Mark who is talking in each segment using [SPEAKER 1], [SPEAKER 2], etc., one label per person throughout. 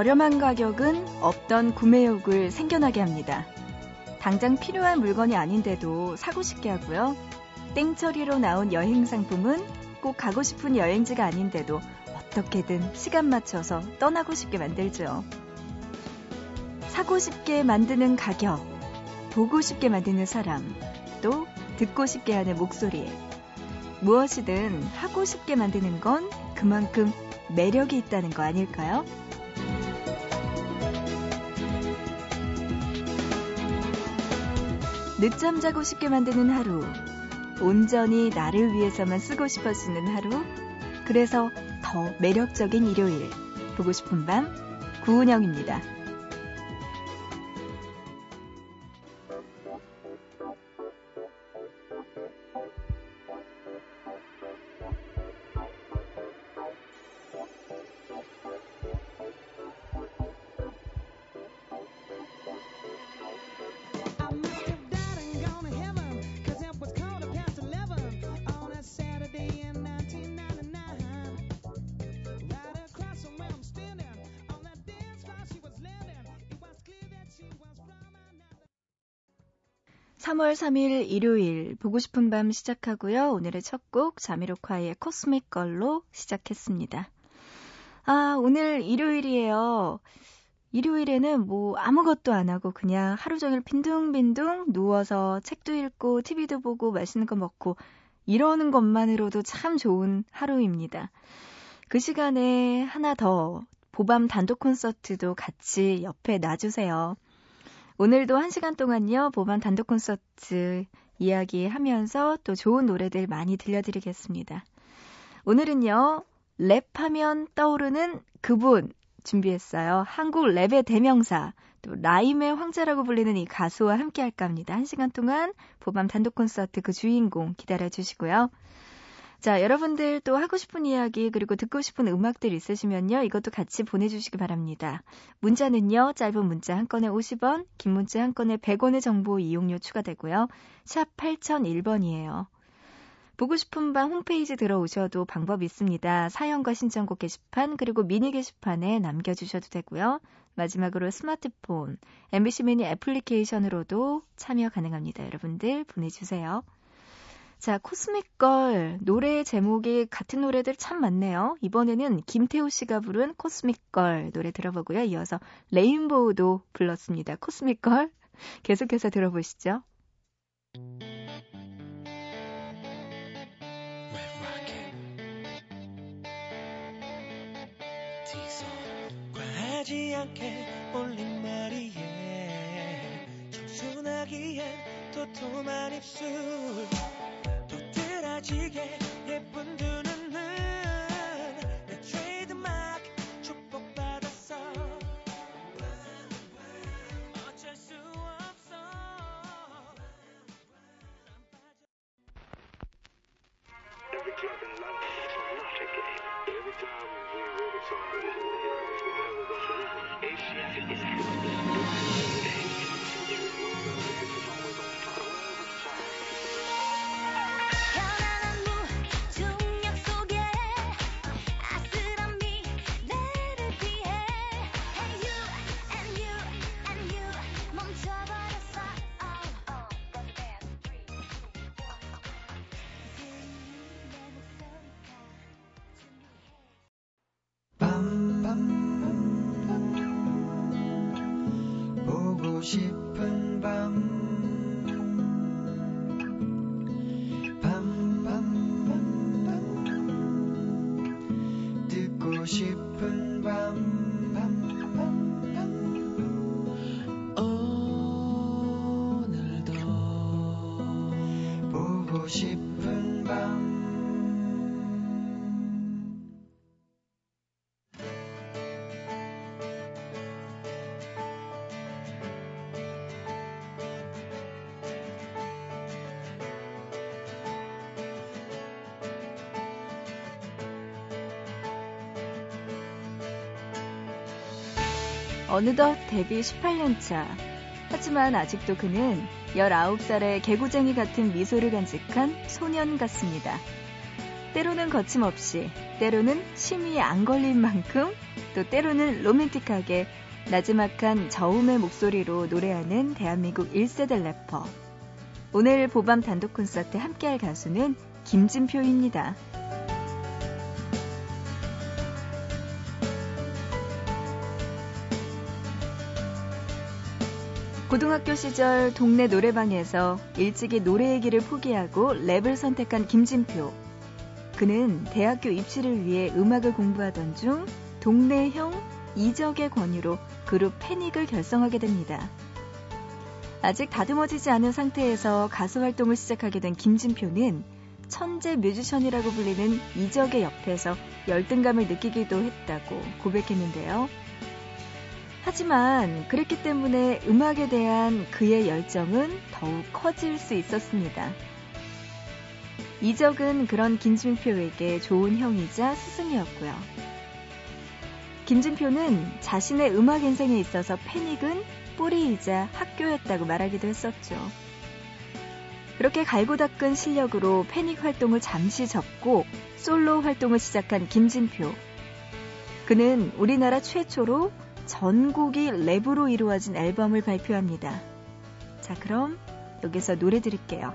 [SPEAKER 1] 저렴한 가격은 없던 구매욕을 생겨나게 합니다. 당장 필요한 물건이 아닌데도 사고 싶게 하고요. 땡처리로 나온 여행 상품은 꼭 가고 싶은 여행지가 아닌데도 어떻게든 시간 맞춰서 떠나고 싶게 만들죠. 사고 싶게 만드는 가격, 보고 싶게 만드는 사람, 또 듣고 싶게 하는 목소리. 무엇이든 하고 싶게 만드는 건 그만큼 매력이 있다는 거 아닐까요? 늦잠 자고 싶게 만드는 하루. 온전히 나를 위해서만 쓰고 싶어지는 하루. 그래서 더 매력적인 일요일. 보고 싶은 밤, 구은영입니다. 3월 3일 일요일 보고 싶은 밤 시작하고요. 오늘의 첫 곡 자미로콰이의 코스믹 걸로 시작했습니다. 아, 오늘 일요일이에요. 일요일에는 뭐 아무것도 안 하고 그냥 하루 종일 빈둥빈둥 누워서 책도 읽고 TV도 보고 맛있는 거 먹고 이러는 것만으로도 참 좋은 하루입니다. 그 시간에 하나 더 보밤 단독 콘서트도 같이 옆에 놔주세요. 오늘도 한 시간 동안요, 보반 단독 콘서트 이야기하면서 또 좋은 노래들 많이 들려드리겠습니다. 오늘은요, 랩하면 떠오르는 그분 준비했어요. 한국 랩의 대명사, 또 라임의 황제라고 불리는 이 가수와 함께 할까 합니다. 한 시간 동안 보밤 단독 콘서트 그 주인공 기다려 주시고요. 자, 여러분들 또 하고 싶은 이야기 그리고 듣고 싶은 음악들 있으시면요. 이것도 같이 보내주시기 바랍니다. 문자는요. 짧은 문자 한 건에 50원, 긴 문자 한 건에 100원의 정보 이용료 추가되고요. 샵 8001번이에요. 보고 싶은 밤 홈페이지 들어오셔도 방법 있습니다. 사연과 신청곡 게시판 그리고 미니 게시판에 남겨주셔도 되고요. 마지막으로 스마트폰, MBC 미니 애플리케이션으로도 참여 가능합니다. 여러분들 보내주세요. 자, 코스믹 걸 노래 제목이 같은 노래들 참 많네요. 이번에는 김태우 씨가 부른 코스믹 걸 노래 들어보고요. 이어서 레인보우도 불렀습니다. 코스믹 걸 계속해서 들어보시죠. 과하지 않게 올린 머리에 청순하기엔 도톰한 입술 지게 예쁜 두 눈은 내 트레이드마크 축복받았어 어쩔 수 없어 Every club in London is a mafia game. Every time we wrote a song, we were Asian is 싶 어느덧 데뷔 18년차. 하지만 아직도 그는 19살의 개구쟁이 같은 미소를 간직한 소년 같습니다. 때로는 거침없이, 때로는 심의에 안 걸린 만큼 또 때로는 로맨틱하게 나지막한 저음의 목소리로 노래하는 대한민국 1세대 래퍼. 오늘 보밤 단독 콘서트 함께할 가수는 김진표입니다. 고등학교 시절 동네 노래방에서 일찍이 노래 얘기를 포기하고 랩을 선택한 김진표. 그는 대학교 입시를 위해 음악을 공부하던 중 동네 형 이적의 권유로 그룹 패닉을 결성하게 됩니다. 아직 다듬어지지 않은 상태에서 가수 활동을 시작하게 된 김진표는 천재 뮤지션이라고 불리는 이적의 옆에서 열등감을 느끼기도 했다고 고백했는데요. 하지만 그랬기 때문에 음악에 대한 그의 열정은 더욱 커질 수 있었습니다. 이적은 그런 김진표에게 좋은 형이자 스승이었고요. 김진표는 자신의 음악 인생에 있어서 패닉은 뿌리이자 학교였다고 말하기도 했었죠. 그렇게 갈고 닦은 실력으로 패닉 활동을 잠시 접고 솔로 활동을 시작한 김진표. 그는 우리나라 최초로 전곡이 랩으로 이루어진 앨범을 발표합니다. 자, 그럼 여기서 노래 드릴게요.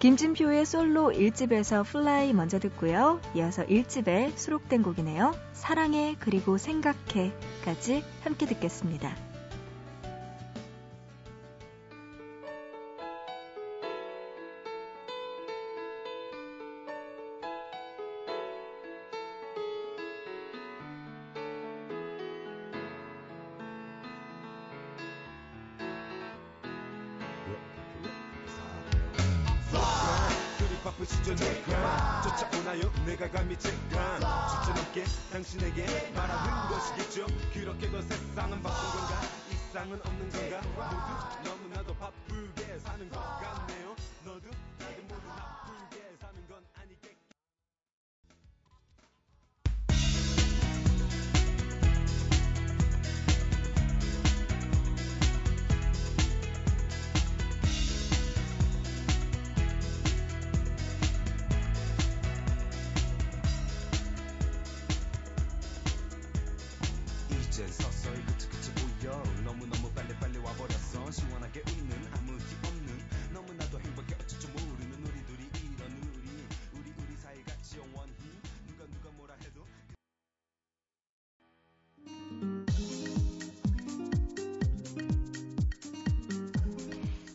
[SPEAKER 1] 김진표의 솔로 1집에서 Fly 먼저 듣고요. 이어서 1집에 수록된 곡이네요. 사랑해 그리고 생각해까지 함께 듣겠습니다. 바쁘시죠 쫓아오나요? 내가 감히 잠깐 주체 넘게 당신에게 말하는 것이겠죠. 그렇게 그 세상은 바쁜 건가? 이상은 없는 건가? 모두 너무나도 바쁘게 사는 것같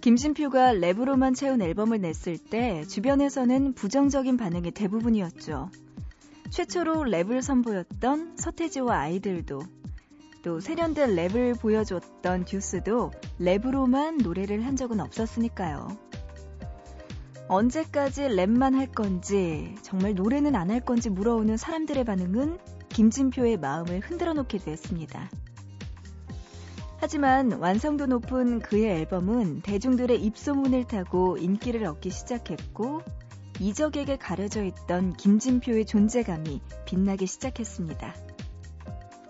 [SPEAKER 1] 김진표가 랩으로만 채운 앨범을 냈을 때 주변에서는 부정적인 반응이 대부분이었죠. 최초로 랩을 선보였던 서태지와 아이들도 또 세련된 랩을 보여줬던 듀스도 랩으로만 노래를 한 적은 없었으니까요. 언제까지 랩만 할 건지 정말 노래는 안 할 건지 물어오는 사람들의 반응은 김진표의 마음을 흔들어 놓기도 했습니다. 하지만 완성도 높은 그의 앨범은 대중들의 입소문을 타고 인기를 얻기 시작했고 이적에게 가려져 있던 김진표의 존재감이 빛나기 시작했습니다.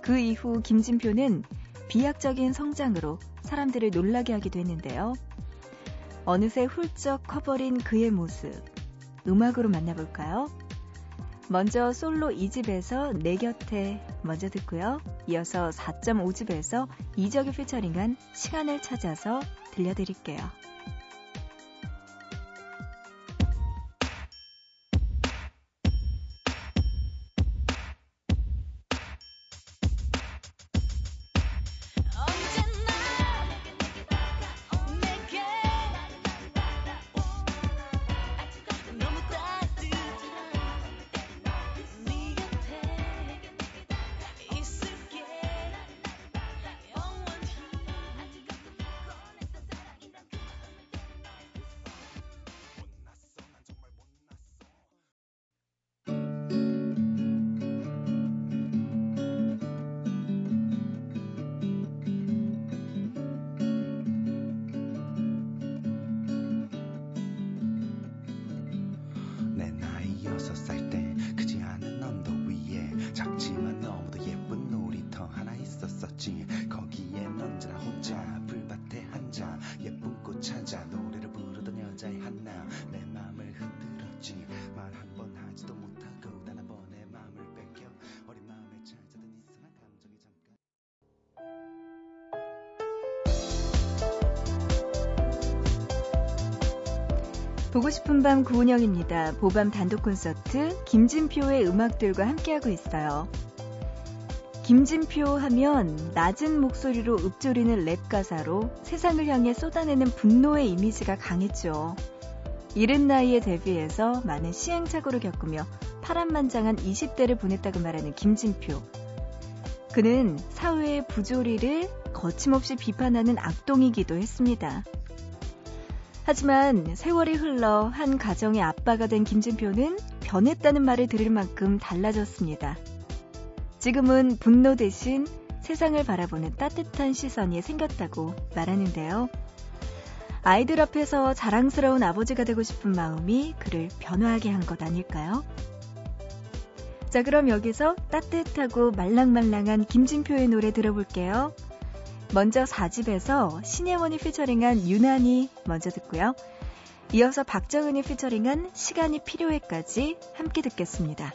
[SPEAKER 1] 그 이후 김진표는 비약적인 성장으로 사람들을 놀라게 하기도 했는데요. 어느새 훌쩍 커버린 그의 모습, 음악으로 만나볼까요? 먼저 솔로 2집에서 내 곁에 먼저 듣고요. 이어서 4.5집에서 이적이 피처링한 시간을 찾아서 들려드릴게요. 보고 싶은 밤 구은영입니다. 보밤 단독 콘서트 김진표의 음악들과 함께하고 있어요. 김진표 하면 낮은 목소리로 읊조리는 랩 가사로 세상을 향해 쏟아내는 분노의 이미지가 강했죠. 이른 나이에 데뷔해서 많은 시행착오를 겪으며 파란만장한 20대를 보냈다고 말하는 김진표. 그는 사회의 부조리를 거침없이 비판하는 악동이기도 했습니다. 하지만 세월이 흘러 한 가정의 아빠가 된 김진표는 변했다는 말을 들을 만큼 달라졌습니다. 지금은 분노 대신 세상을 바라보는 따뜻한 시선이 생겼다고 말하는데요. 아이들 앞에서 자랑스러운 아버지가 되고 싶은 마음이 그를 변화하게 한 것 아닐까요? 자, 그럼 여기서 따뜻하고 말랑말랑한 김진표의 노래 들어볼게요. 먼저 4집에서 신예원이 피처링한 유난히 먼저 듣고요. 이어서 박정은이 피처링한 시간이 필요해까지 함께 듣겠습니다.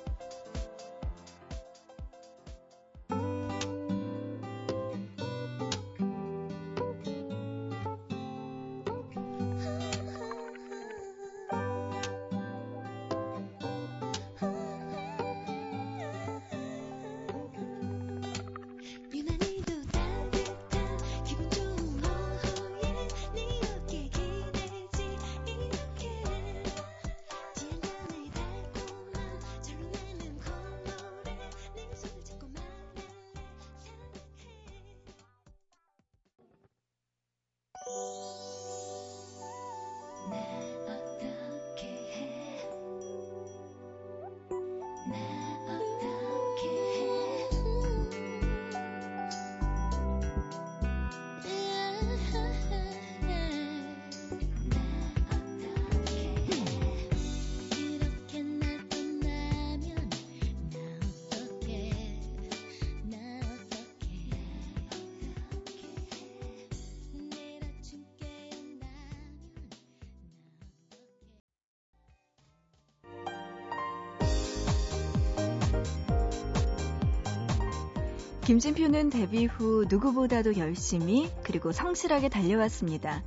[SPEAKER 1] 김진표는 데뷔 후 누구보다도 열심히 그리고 성실하게 달려왔습니다.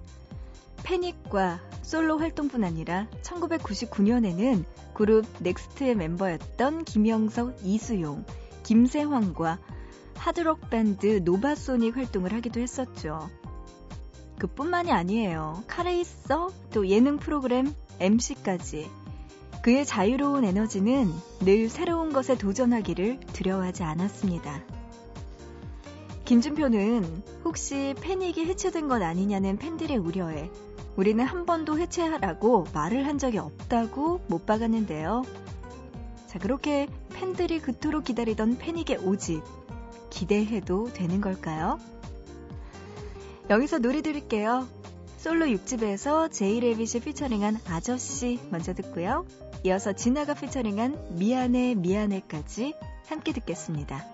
[SPEAKER 1] 패닉과 솔로 활동뿐 아니라 1999년에는 그룹 넥스트의 멤버였던 김영석, 이수용, 김세황과 하드록 밴드 노바소닉 활동을 하기도 했었죠. 그뿐만이 아니에요. 카레이서, 또 예능 프로그램 MC까지. 그의 자유로운 에너지는 늘 새로운 것에 도전하기를 두려워하지 않았습니다. 김준표는 혹시 패닉이 해체된 것 아니냐는 팬들의 우려에 우리는 한 번도 해체하라고 말을 한 적이 없다고 못 박았는데요. 자, 그렇게 팬들이 그토록 기다리던 패닉의 오집 기대해도 되는 걸까요? 여기서 노래 드릴게요. 솔로 6집에서 제이레빗이 피처링한 아저씨 먼저 듣고요. 이어서 진아가 피처링한 미안해 미안해까지 함께 듣겠습니다.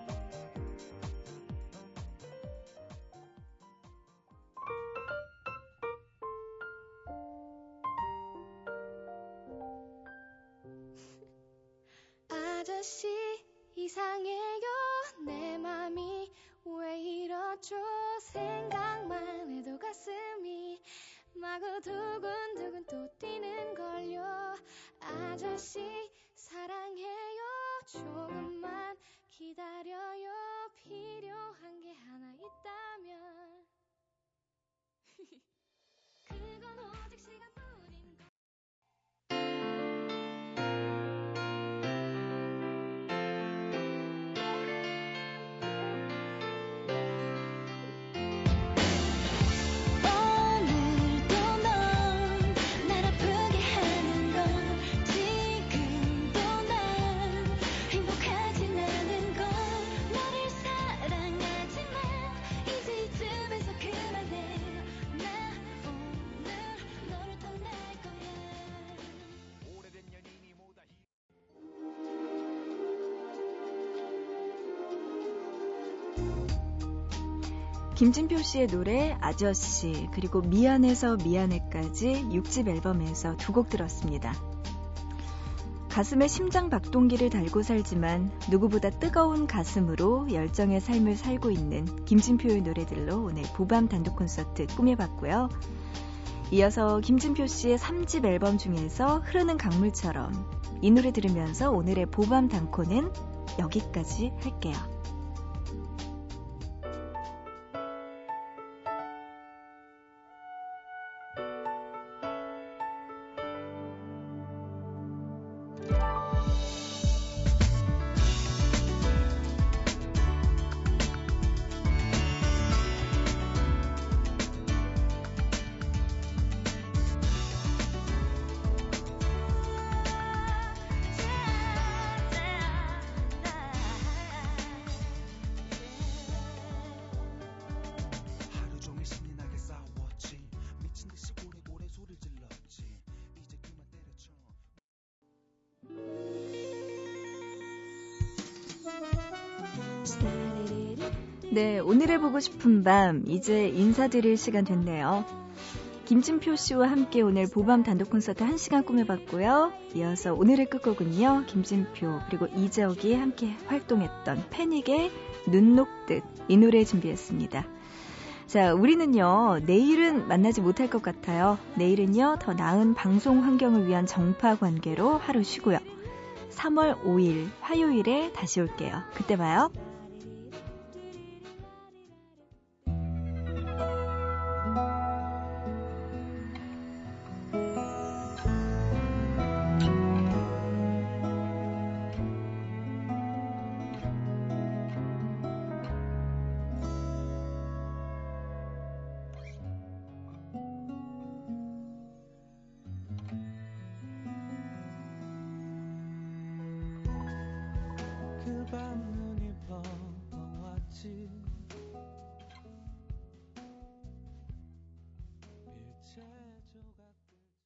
[SPEAKER 1] 마구 두근두근 또 뛰는 걸요. 아저씨 사랑해요. 조금만 기다려요. 필요한 게 하나 있다면. 그건 오직 시간뿐인 김진표 씨의 노래 아저씨 그리고 미안해서 미안해까지 6집 앨범에서 두 곡 들었습니다. 가슴에 심장 박동기를 달고 살지만 누구보다 뜨거운 가슴으로 열정의 삶을 살고 있는 김진표의 노래들로 오늘 보밤 단독 콘서트 꾸며봤고요. 이어서 김진표 씨의 3집 앨범 중에서 흐르는 강물처럼 이 노래 들으면서 오늘의 보밤 단코는 여기까지 할게요. 네, 오늘의 보고 싶은 밤 이제 인사드릴 시간 됐네요. 김진표 씨와 함께 오늘 보밤 단독 콘서트 1시간 꾸며봤고요. 이어서 오늘의 끝곡은요. 김진표 그리고 이재욱이 함께 활동했던 패닉의 눈 녹듯 이 노래 준비했습니다. 자, 우리는요. 내일은 만나지 못할 것 같아요. 내일은요. 더 나은 방송 환경을 위한 정파 관계로 하루 쉬고요. 3월 5일 화요일에 다시 올게요. 그때 봐요.